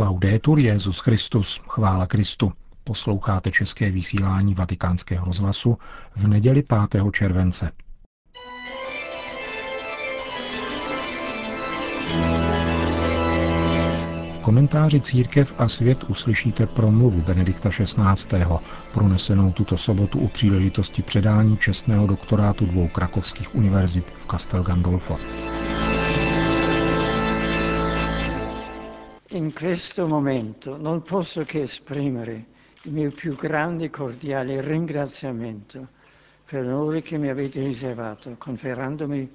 Laudetur Jezus Christus, chvála Kristu. Posloucháte české vysílání Vatikánského rozhlasu v neděli 5. července. V komentáři Církev a svět uslyšíte promluvu Benedikta XVI. pronesenou tuto sobotu u příležitosti předání čestného doktorátu dvou krakovských univerzit v Castel Gandolfo. In questo momento non posso che esprimere il mio più grande e cordiale ringraziamento per l'onore che mi avete riservato, conferendomi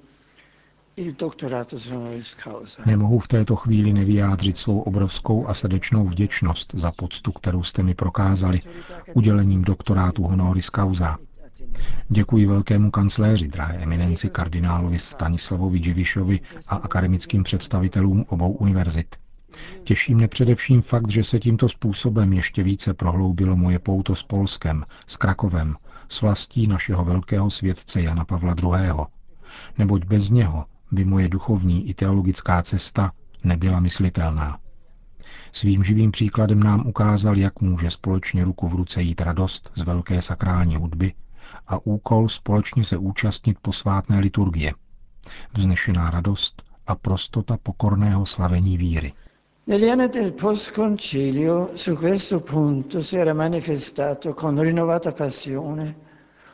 il dottorato honoris causa. Nemohu v této chvíli nevyjádřit svou obrovskou a srdečnou vděčnost za poctu, kterou jste mi prokázali udělením doktorátu honoris causa. Děkuji velkému kancléři, drahé eminenci kardinálovi Stanislavovi Dživišovi a akademickým představitelům obou univerzit. Těší mne především fakt, že se tímto způsobem ještě více prohloubilo moje pouto s Polskem, s Krakovem, s vlastí našeho velkého světce Jana Pavla II. Neboť bez něho by moje duchovní i teologická cesta nebyla myslitelná. Svým živým příkladem nám ukázal, jak může společně ruku v ruce jít radost z velké sakrální hudby a úkol společně se účastnit posvátné liturgie. Vznešená radost a prostota pokorného slavení víry. Negli anni del post-concilio su questo punto si era manifestato con rinnovata passione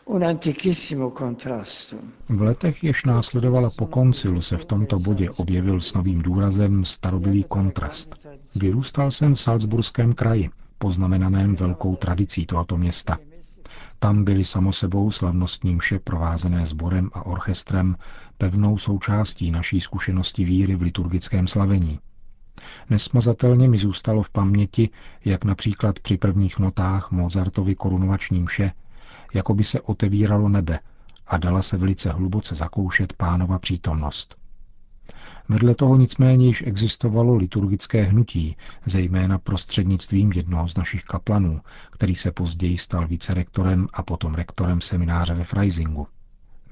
un antichissimo contrasto. V letech, jež následovala po koncilu, se v tomto bodě objevil s novým důrazem starobylý kontrast. Vyrůstal jsem v Salzburském kraji, poznamenaném velkou tradicí tohoto města. Tam byly samosebou slavnostní mše provázené sborem a orchestrem pevnou součástí naší zkušenosti víry v liturgickém slavení. Nesmazatelně mi zůstalo v paměti, jak například při prvních notách Mozartovi korunovační mše, jako by se otevíralo nebe a dala se velice hluboce zakoušet pánova přítomnost. Vedle toho nicméně již existovalo liturgické hnutí, zejména prostřednictvím jednoho z našich kaplanů, který se později stal vicerektorem a potom rektorem semináře ve Freisingu.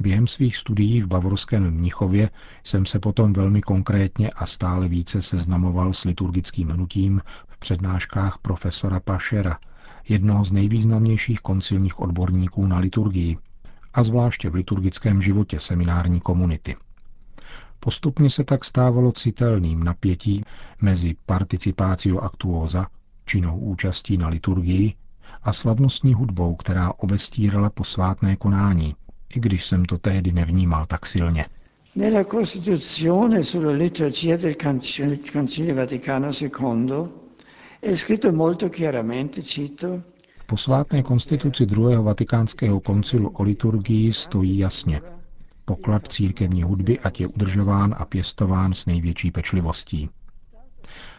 Během svých studií v bavorském Mnichově jsem se potom velmi konkrétně a stále více seznamoval s liturgickým hnutím v přednáškách profesora Pašera, jednoho z nejvýznamnějších koncilních odborníků na liturgii, a zvláště v liturgickém životě seminární komunity. Postupně se tak stávalo citelným napětí mezi participáciou aktuóza, činnou účastí na liturgii, a slavnostní hudbou, která obestírala posvátné konání – i když jsem to tehdy nevnímal tak silně. Nella Costituzione sulla liturgia del Concilio Vaticano II è scritto molto chiaramente, cito, v posvátné konstituci druhého vatikánského koncilu o liturgii stojí jasně. Poklad církevní hudby ať je udržován a pěstován s největší pečlivostí.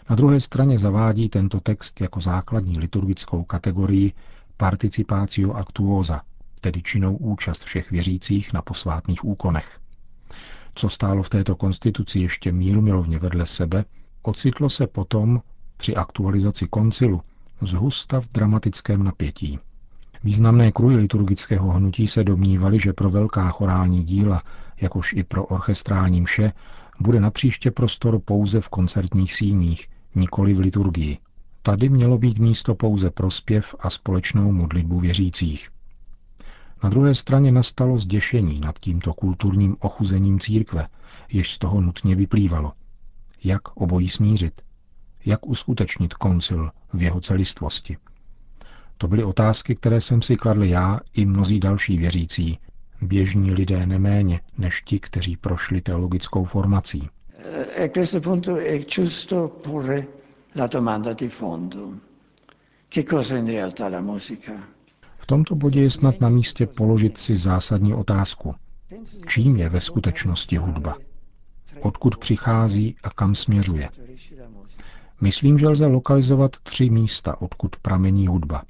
Na druhé straně zavádí tento text jako základní liturgickou kategorii participatio actuosa, tedy činnou účast všech věřících na posvátných úkonech. Co stálo v této konstituci ještě míru milovně vedle sebe, ocitlo se potom při aktualizaci koncilu zhusta v dramatickém napětí. Významné kruhy liturgického hnutí se domnívali, že pro velká chorální díla, jakož i pro orchestrální mše, bude napříště prostor pouze v koncertních síních, nikoli v liturgii. Tady mělo být místo pouze pro zpěv a společnou modlitbu věřících. Na druhé straně nastalo zděšení nad tímto kulturním ochuzením církve, jež z toho nutně vyplývalo. Jak obojí smířit? Jak uskutečnit koncil v jeho celistvosti? To byly otázky, které jsem si kladl já i mnozí další věřící, běžní lidé neméně než ti, kteří prošli teologickou formací. E di fondo. Che cosa in realtà la musica? Tomto bodě je snad na místě položit si zásadní otázku. Čím je ve skutečnosti hudba? Odkud přichází a kam směřuje? Myslím, že lze lokalizovat tři místa, odkud pramení hudba.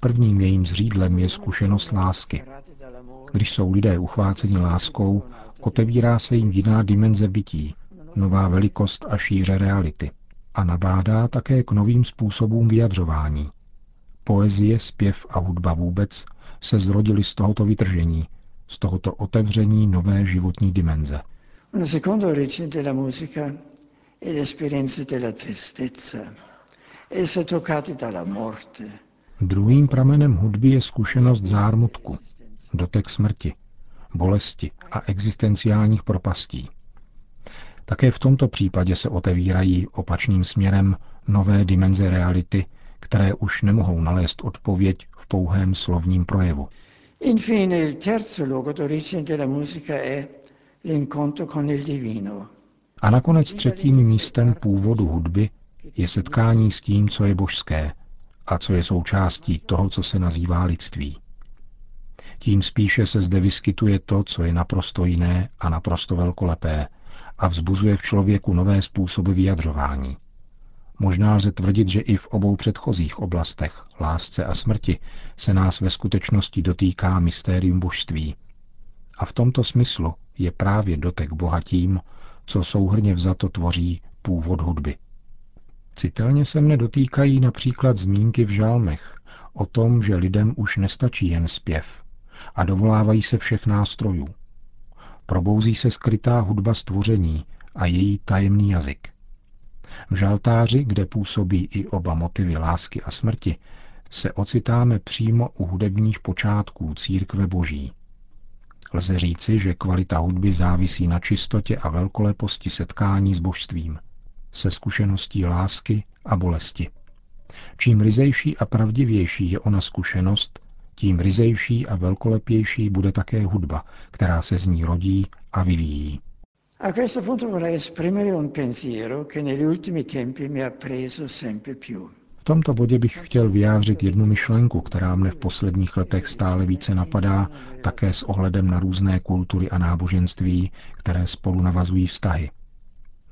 Prvním jejím zřídlem je zkušenost lásky. Když jsou lidé uchváceni láskou, otevírá se jim jiná dimenze bytí, nová velikost a šíře reality – a nabádá také k novým způsobům vyjadřování. Poezie, zpěv a hudba vůbec se zrodily z tohoto vytržení, z tohoto otevření nové životní dimenze. Una seconda origine della musica è l'esperienza della tristezza, essere toccati dalla morte. Druhým pramenem hudby je zkušenost zármutku, dotek smrti, bolesti a existenciálních propastí. Také v tomto případě se otevírají opačným směrem nové dimenze reality, které už nemohou nalézt odpověď v pouhém slovním projevu. Infine, il terzo luogo d'origine della musica è l'incontro con il divino. A nakonec třetím místem původu hudby je setkání s tím, co je božské a co je součástí toho, co se nazývá lidství. Tím spíše se zde vyskytuje to, co je naprosto jiné a naprosto velkolepé a vzbuzuje v člověku nové způsoby vyjadřování. Možná lze tvrdit, že i v obou předchozích oblastech, lásce a smrti, se nás ve skutečnosti dotýká mystérium božství. A v tomto smyslu je právě dotek Boha tím, co souhrně vzato tvoří původ hudby. Citelně se mne dotýkají například zmínky v žálmech o tom, že lidem už nestačí jen zpěv a dovolávají se všech nástrojů. Probouzí se skrytá hudba stvoření a její tajemný jazyk. V žaltáři, kde působí i oba motivy lásky a smrti, se ocitáme přímo u hudebních počátků církve boží. Lze říci, že kvalita hudby závisí na čistotě a velkoleposti setkání s božstvím, se zkušeností lásky a bolesti. Čím rizejší a pravdivější je ona zkušenost, tím rizejší a velkolepější bude také hudba, která se z ní rodí a vyvíjí. A questo punto vorrei esprimere un pensiero che negli ultimi tempi mi ha preso sempre più. V tomto bodě bych chtěl vyjádřit jednu myšlenku, která mne v posledních letech stále více napadá, také s ohledem na různé kultury a náboženství, které spolu navazují vztahy.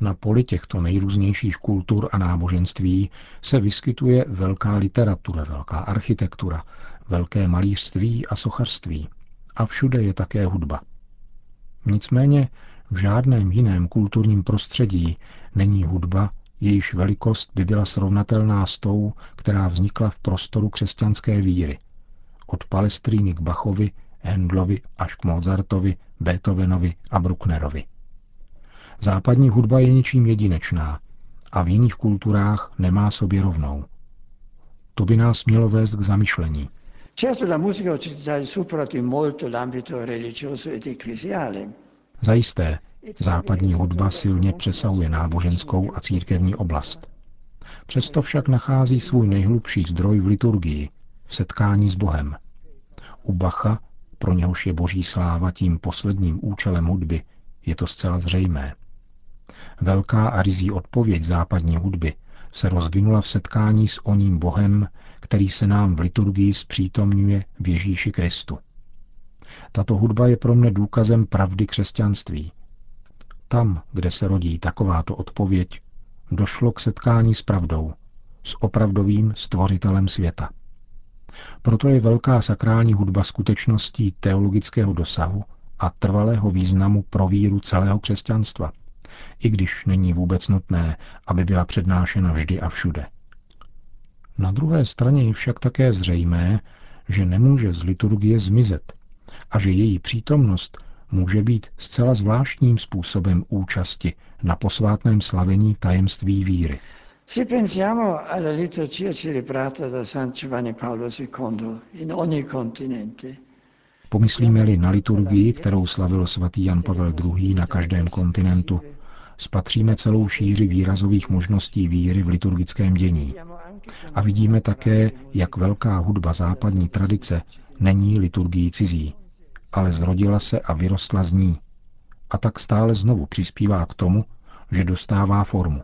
Na poli těchto nejrůznějších kultur a náboženství se vyskytuje velká literatura, velká architektura, velké malířství a sochařství. A všude je také hudba. Nicméně v žádném jiném kulturním prostředí není hudba, jejíž velikost by byla srovnatelná s tou, která vznikla v prostoru křesťanské víry. Od Palestríny k Bachovi, Hendlovi až k Mozartovi, Beethovenovi a Brucknerovi. Západní hudba je ničím jedinečná a v jiných kulturách nemá sobě rovnou. To by nás mělo vést k zamyšlení. Certo la musica occidentale supera di molto l'ambito religioso ed ecclesiale, Zajisté, západní hudba silně přesahuje náboženskou a církevní oblast. Přesto však nachází svůj nejhlubší zdroj v liturgii, v setkání s Bohem. U Bacha, pro něhož je boží sláva tím posledním účelem hudby, je to zcela zřejmé. Velká a rizí odpověď západní hudby se rozvinula v setkání s oním Bohem, který se nám v liturgii zpřítomňuje v Ježíši Kristu. Tato hudba je pro mne důkazem pravdy křesťanství. Tam, kde se rodí takováto odpověď, došlo k setkání s pravdou, s opravdovým stvořitelem světa. Proto je velká sakrální hudba skutečností teologického dosahu a trvalého významu pro víru celého křesťanstva, i když není vůbec nutné, aby byla přednášena vždy a všude. Na druhé straně je však také zřejmé, že nemůže z liturgie zmizet a že její přítomnost může být zcela zvláštním způsobem účasti na posvátném slavení tajemství víry. Se pensiamo alla liturgia celebrata da San Giovanni Paolo II in ogni continente, Pomyslíme-li na liturgii, kterou slavil svatý Jan Pavel II. na každém kontinentu, spatříme celou šíři výrazových možností víry v liturgickém dění. A vidíme také, jak velká hudba západní tradice není liturgií cizí, ale zrodila se a vyrostla z ní. A tak stále znovu přispívá k tomu, že dostává formu.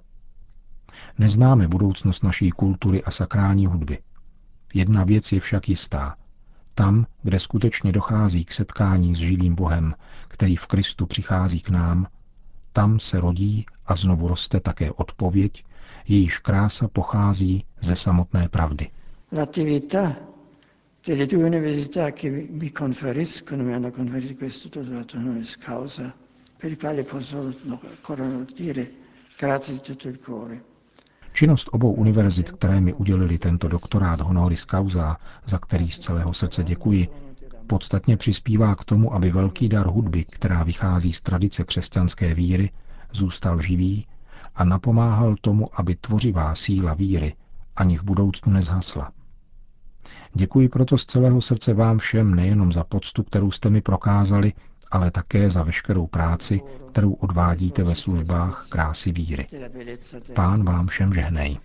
Neznáme budoucnost naší kultury a sakrální hudby. Jedna věc je však jistá. Tam, kde skutečně dochází k setkání s živým Bohem, který v Kristu přichází k nám, tam se rodí a znovu roste také odpověď, jejíž krása pochází ze samotné pravdy. l'attività delle due università che mi- mi conferiscono, mi hanno conferito questo dottorato honoris causa, per posso ancora dire grazie di tutto il cuore. Činnost obou univerzit, které mi udělili tento doktorát honoris causa, za který z celého srdce děkuji, Podstatně přispívá k tomu, aby velký dar hudby, která vychází z tradice křesťanské víry, zůstal živý a napomáhal tomu, aby tvořivá síla víry ani v budoucnu nezhasla. Děkuji proto z celého srdce vám všem nejenom za poctu, kterou jste mi prokázali, ale také za veškerou práci, kterou odvádíte ve službách krásy víry. Pán vám všem žehnej.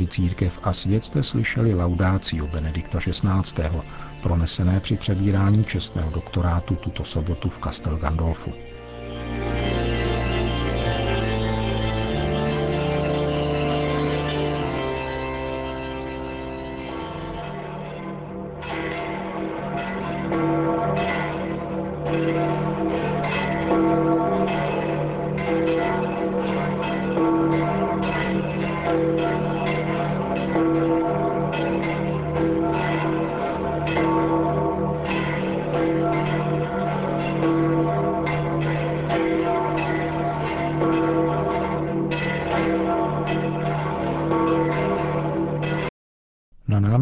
Komentáři Církev a svět jste slyšeli laudáciu Benedikta XVI. pronesené při přebírání čestného doktorátu tuto sobotu v Castel Gandolfu.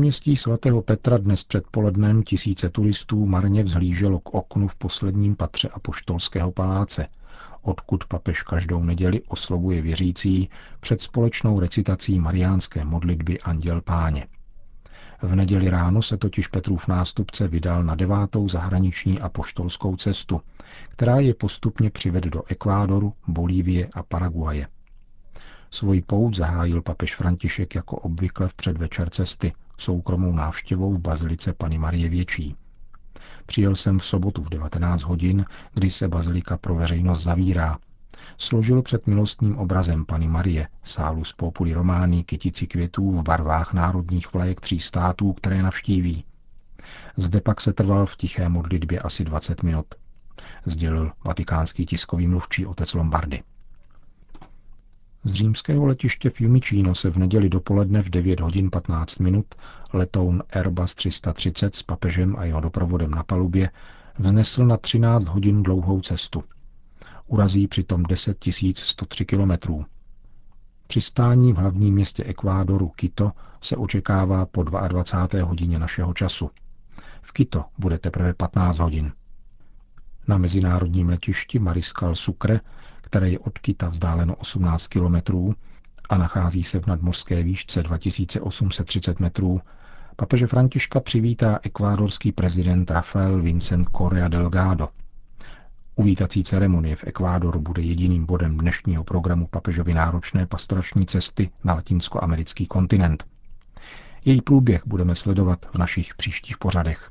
Náměstí svatého Petra dnes předpolednem tisíce turistů marně vzhlíželo k oknu v posledním patře apoštolského paláce, odkud papež každou neděli oslovuje věřící před společnou recitací mariánské modlitby Anděl Páně. V neděli ráno se totiž Petrův nástupce vydal na devátou zahraniční apoštolskou cestu, která je postupně přivede do Ekvádoru, Bolívie a Paraguaje. Svoji pout zahájil papež František jako obvykle v předvečer cesty, soukromou návštěvou v bazilice Pany Marie Větší. Přijel jsem v sobotu v 19 hodin, kdy se bazilika pro veřejnost zavírá. Složil před milostním obrazem Pany Marie sálu z Populi Romání kytici květů v barvách národních vlajek tří států, které navštíví. Zde pak se trval v tiché modlitbě asi 20 minut. Sdělil vatikánský tiskový mluvčí otec Lombardy. Z římského letiště Fiumicino se v neděli dopoledne v 9 hodin 15 minut letoun Airbus 330 s papežem a jeho doprovodem na palubě vznesl na 13 hodin dlouhou cestu. Urazí přitom 10 103 kilometrů. Přistání v hlavním městě Ekvádoru Quito se očekává po 22. hodině našeho času. V Quito bude teprve 15 hodin. Na mezinárodním letišti Mariskal Sucre které je od Kita vzdáleno 18 kilometrů a nachází se v nadmořské výšce 2830 metrů, papeže Františka přivítá ekvádorský prezident Rafael Vincent Correa Delgado. Uvítací ceremonie v Ekvádoru bude jediným bodem dnešního programu papežovy náročné pastorační cesty na latinskoamerický kontinent. Její průběh budeme sledovat v našich příštích pořadech.